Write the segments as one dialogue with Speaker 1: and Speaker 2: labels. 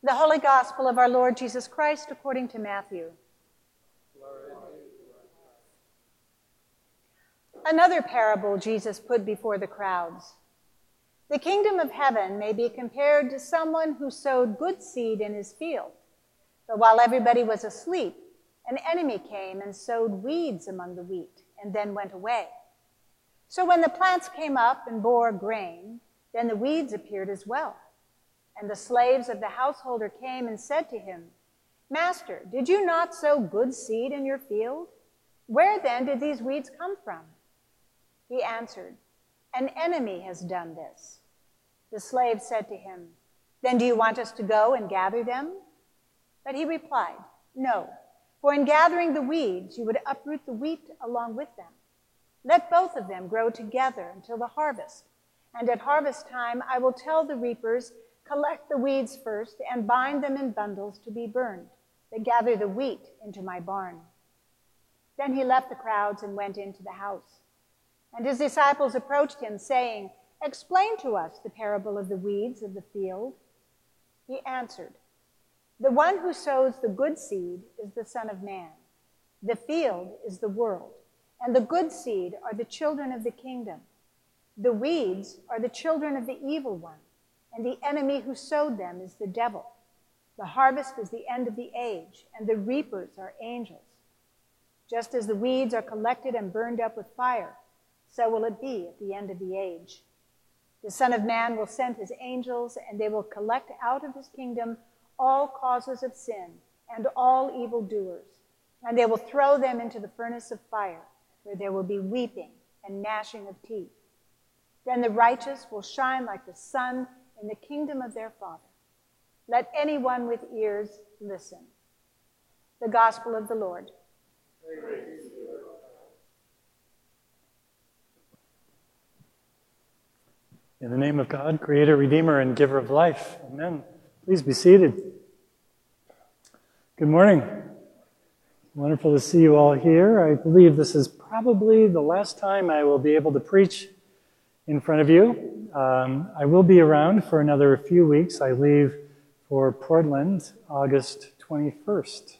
Speaker 1: The Holy Gospel of our Lord Jesus Christ according to Matthew. Another parable Jesus put before the crowds. The kingdom of heaven may be compared to someone who sowed good seed in his field. But while everybody was asleep, an enemy came and sowed weeds among the wheat and then went away. So when the plants came up and bore grain, then the weeds appeared as well. And the slaves of the householder came and said to him, Master, did you not sow good seed in your field? Where then did these weeds come from? He answered, An enemy has done this. The slave said to him, Then do you want us to go and gather them? But he replied, No, for in gathering the weeds you would uproot the wheat along with them. Let both of them grow together until the harvest. And at harvest time I will tell the reapers, Collect the weeds first and bind them in bundles to be burned, but gather the wheat into my barn. Then he left the crowds and went into the house. And his disciples approached him, saying, Explain to us the parable of the weeds of the field. He answered, The one who sows the good seed is the Son of Man. The field is the world, and the good seed are the children of the kingdom. The weeds are the children of the evil one, and the enemy who sowed them is the devil. The harvest is the end of the age, and the reapers are angels. Just as the weeds are collected and burned up with fire, so will it be at the end of the age. The Son of Man will send his angels, and they will collect out of his kingdom all causes of sin and all evildoers, and they will throw them into the furnace of fire, where there will be weeping and gnashing of teeth. Then the righteous will shine like the sun in the kingdom of their Father. Let anyone with ears listen. The Gospel of the Lord.
Speaker 2: In the name of God, Creator, Redeemer, and Giver of life. Amen. Please be seated. Good morning. Wonderful to see you all here. I believe this is probably the last time I will be able to preach in front of you. Um, I will be around for another few weeks. I leave for Portland August 21st.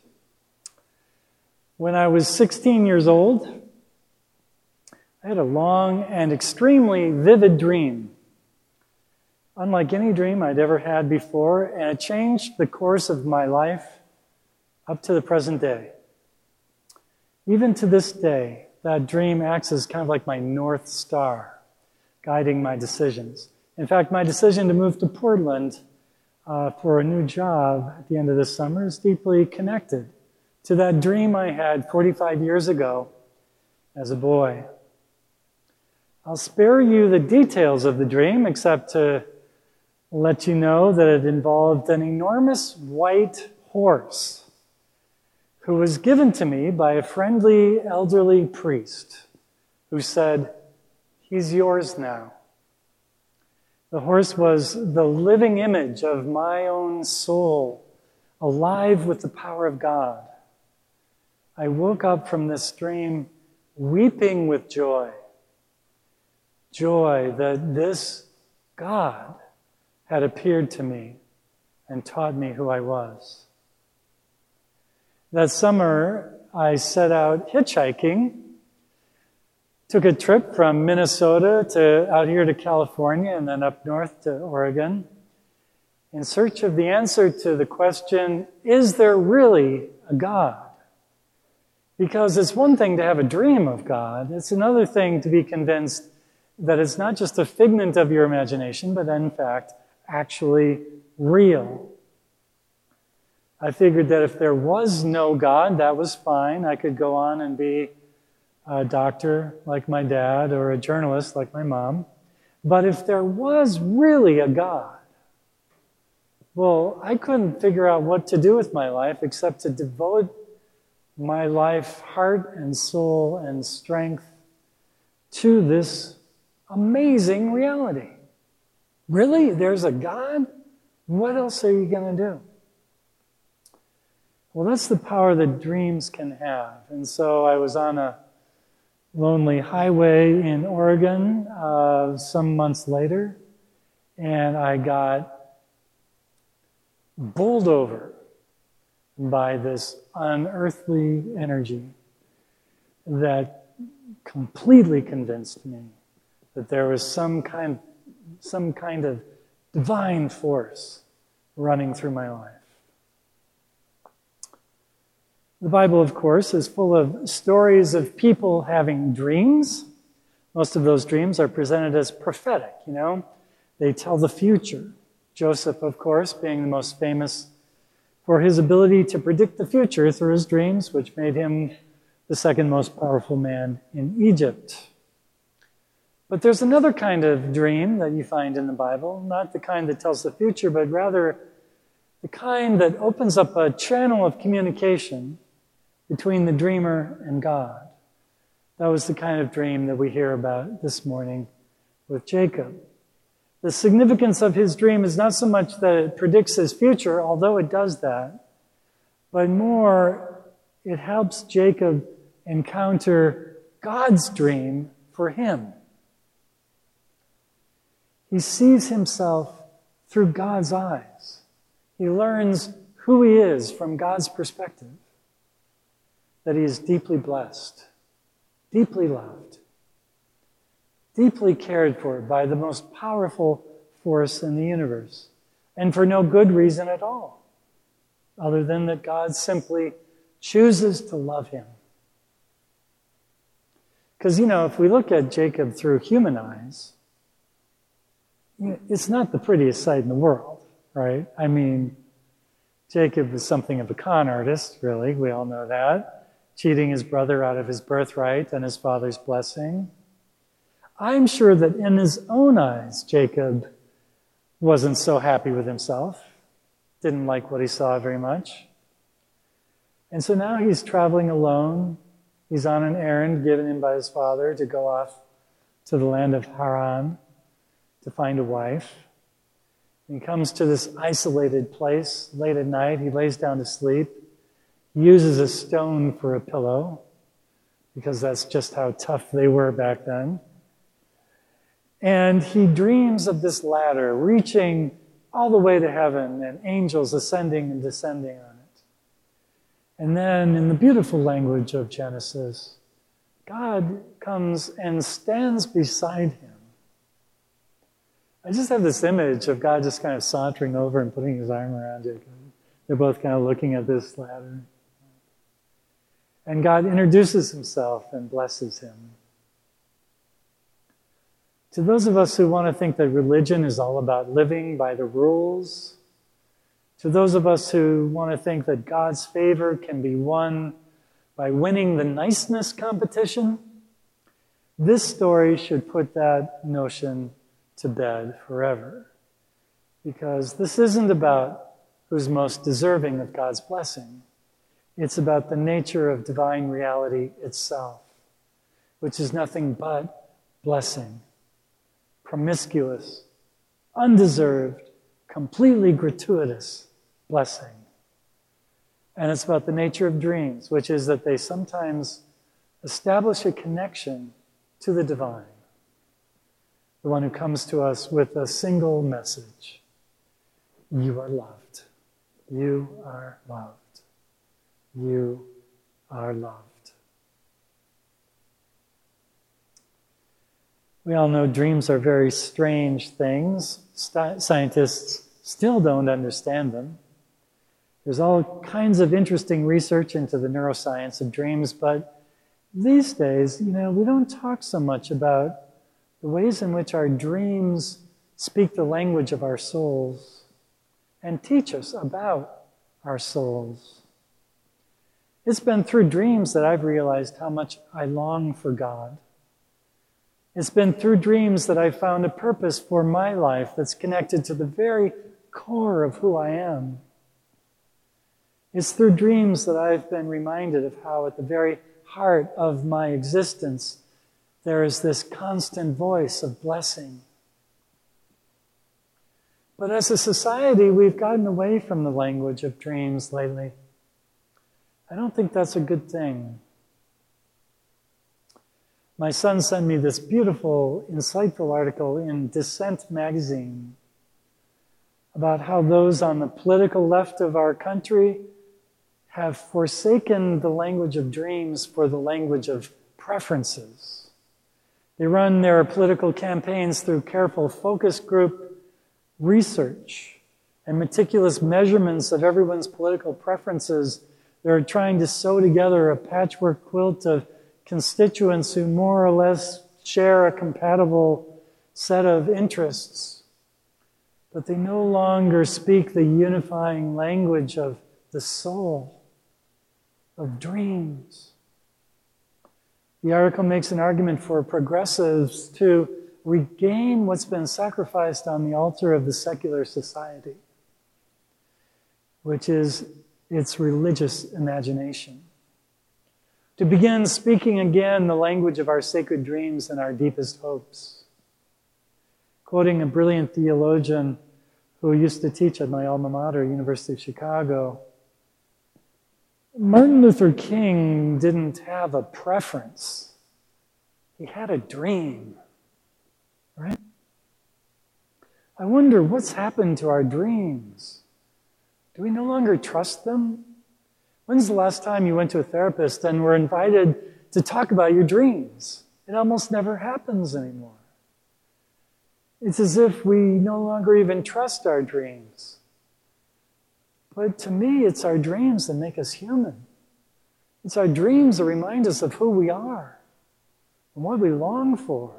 Speaker 2: When I was 16 years old, I had a long and extremely vivid dream unlike any dream I'd ever had before, and it changed the course of my life up to the present day. Even to this day, that dream acts as kind of like my North Star, guiding my decisions. In fact, my decision to move to Portland uh, for a new job at the end of this summer is deeply connected to that dream I had 45 years ago as a boy. I'll spare you the details of the dream, except to let you know that it involved an enormous white horse who was given to me by a friendly elderly priest who said, He's yours now. The horse was the living image of my own soul, alive with the power of God. I woke up from this dream weeping with joy. Joy that this God had appeared to me and taught me who I was. That summer, I set out hitchhiking, took a trip from Minnesota to out here to California and then up north to Oregon in search of the answer to the question is there really a God? Because it's one thing to have a dream of God, it's another thing to be convinced that it's not just a figment of your imagination, but in fact, actually real. I figured that if there was no God, that was fine. I could go on and be a doctor like my dad or a journalist like my mom. But if there was really a God, well, I couldn't figure out what to do with my life except to devote my life, heart and soul and strength to this amazing reality. Really? There's a God? What else are you going to do? Well, that's the power that dreams can have. And so I was on a lonely highway in Oregon uh, some months later, and I got bowled over by this unearthly energy that completely convinced me that there was some kind, some kind of divine force running through my life. The Bible, of course, is full of stories of people having dreams. Most of those dreams are presented as prophetic, you know. They tell the future. Joseph, of course, being the most famous for his ability to predict the future through his dreams, which made him the second most powerful man in Egypt. But there's another kind of dream that you find in the Bible, not the kind that tells the future, but rather the kind that opens up a channel of communication between the dreamer and God. That was the kind of dream that we hear about this morning with Jacob. The significance of his dream is not so much that it predicts his future, although it does that, but more, it helps Jacob encounter God's dream for him. He sees himself through God's eyes. He learns who he is from God's perspective that he is deeply blessed, deeply loved, deeply cared for by the most powerful force in the universe, and for no good reason at all, other than that God simply chooses to love him. Because, you know, if we look at Jacob through human eyes, it's not the prettiest sight in the world, right? I mean, Jacob is something of a con artist, really. We all know that cheating his brother out of his birthright and his father's blessing. I'm sure that in his own eyes, Jacob wasn't so happy with himself, didn't like what he saw very much. And so now he's traveling alone. He's on an errand given him by his father to go off to the land of Haran to find a wife. He comes to this isolated place late at night. He lays down to sleep uses a stone for a pillow because that's just how tough they were back then. And he dreams of this ladder reaching all the way to heaven and angels ascending and descending on it. And then, in the beautiful language of Genesis, God comes and stands beside him. I just have this image of God just kind of sauntering over and putting his arm around Jacob. They're both kind of looking at this ladder. And God introduces himself and blesses him. To those of us who want to think that religion is all about living by the rules, to those of us who want to think that God's favor can be won by winning the niceness competition, this story should put that notion to bed forever. Because this isn't about who's most deserving of God's blessing. It's about the nature of divine reality itself, which is nothing but blessing, promiscuous, undeserved, completely gratuitous blessing. And it's about the nature of dreams, which is that they sometimes establish a connection to the divine, the one who comes to us with a single message You are loved. You are loved you are loved. We all know dreams are very strange things. St- scientists still don't understand them. There's all kinds of interesting research into the neuroscience of dreams, but these days, you know, we don't talk so much about the ways in which our dreams speak the language of our souls and teach us about our souls. It's been through dreams that I've realized how much I long for God. It's been through dreams that I've found a purpose for my life that's connected to the very core of who I am. It's through dreams that I've been reminded of how, at the very heart of my existence, there is this constant voice of blessing. But as a society, we've gotten away from the language of dreams lately. I don't think that's a good thing. My son sent me this beautiful, insightful article in Dissent magazine about how those on the political left of our country have forsaken the language of dreams for the language of preferences. They run their political campaigns through careful focus group research and meticulous measurements of everyone's political preferences. They're trying to sew together a patchwork quilt of constituents who more or less share a compatible set of interests. But they no longer speak the unifying language of the soul, of dreams. The article makes an argument for progressives to regain what's been sacrificed on the altar of the secular society, which is its religious imagination. To begin speaking again the language of our sacred dreams and our deepest hopes. Quoting a brilliant theologian who used to teach at my alma mater, University of Chicago, Martin Luther King didn't have a preference. He had a dream, right? I wonder what's happened to our dreams. Do we no longer trust them? When's the last time you went to a therapist and were invited to talk about your dreams? It almost never happens anymore. It's as if we no longer even trust our dreams. But to me, it's our dreams that make us human. It's our dreams that remind us of who we are and what we long for,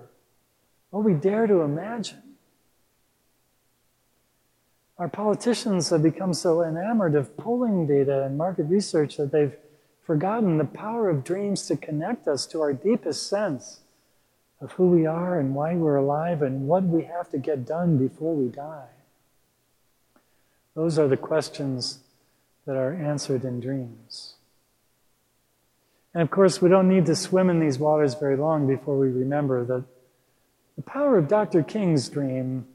Speaker 2: what we dare to imagine. Our politicians have become so enamored of polling data and market research that they've forgotten the power of dreams to connect us to our deepest sense of who we are and why we're alive and what we have to get done before we die. Those are the questions that are answered in dreams. And of course, we don't need to swim in these waters very long before we remember that the power of Dr. King's dream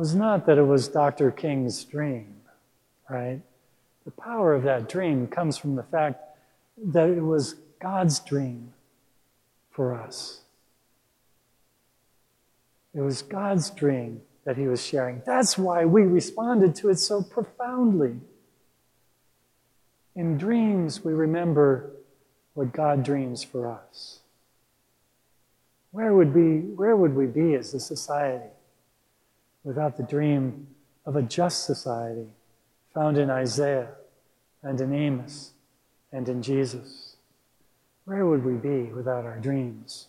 Speaker 2: was not that it was Dr. King's dream, right? The power of that dream comes from the fact that it was God's dream for us. It was God's dream that he was sharing. That's why we responded to it so profoundly. In dreams, we remember what God dreams for us. Where would, we, where would we be as a society without the dream of a just society found in Isaiah and in Amos and in Jesus? Where would we be without our dreams?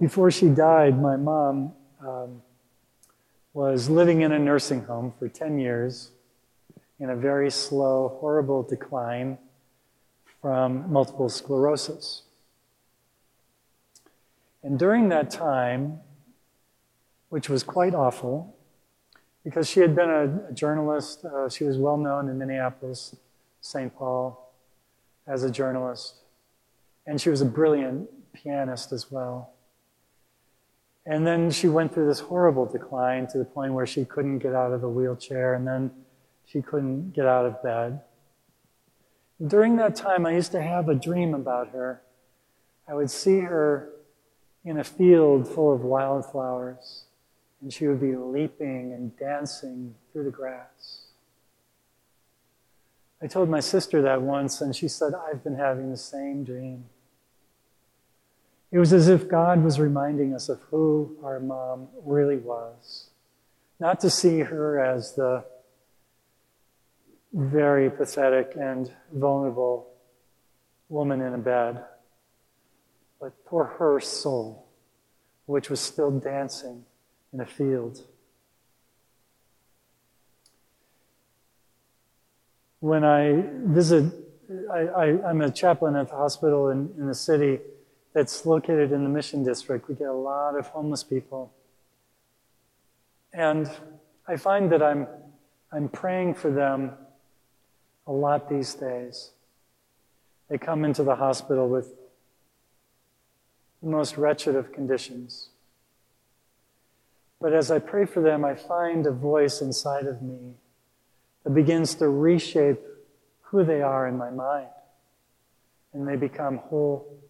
Speaker 2: Before she died, my mom um, was living in a nursing home for 10 years in a very slow, horrible decline from multiple sclerosis. And during that time, which was quite awful, because she had been a, a journalist, uh, she was well known in Minneapolis, St. Paul, as a journalist, and she was a brilliant pianist as well. And then she went through this horrible decline to the point where she couldn't get out of the wheelchair, and then she couldn't get out of bed. During that time, I used to have a dream about her. I would see her in a field full of wildflowers, and she would be leaping and dancing through the grass. I told my sister that once, and she said, I've been having the same dream. It was as if God was reminding us of who our mom really was. Not to see her as the very pathetic and vulnerable woman in a bed, but for her soul, which was still dancing in a field. When I visit, I, am a chaplain at the hospital in, in the city that's located in the Mission District. We get a lot of homeless people. And I find that I'm, I'm praying for them a lot these days. They come into the hospital with the most wretched of conditions. But as I pray for them, I find a voice inside of me that begins to reshape who they are in my mind. And they become whole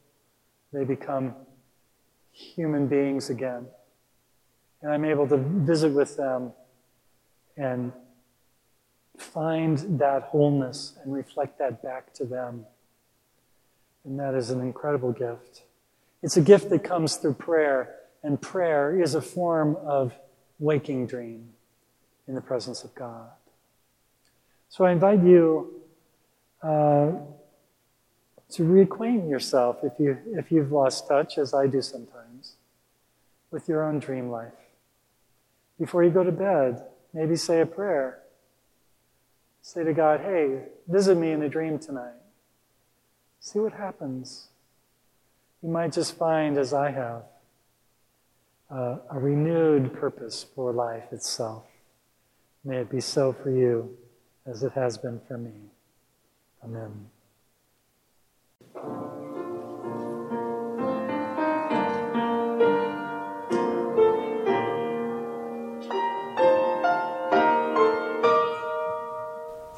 Speaker 2: they become human beings again. and I'm able to visit with them and find that wholeness and reflect that back to them. And that is an incredible gift. It's a gift that comes through prayer, and prayer is a form of waking dream in the presence of God. So I invite you uh, to reacquaint yourself if, you, if you've lost touch, as I do sometimes, with your own dream life. Before you go to bed, maybe say a prayer. Say to God, hey, visit me in a dream tonight. See what happens. You might just find, as I have, uh, a renewed purpose for life itself. May it be so for you as it has been for me. Amen.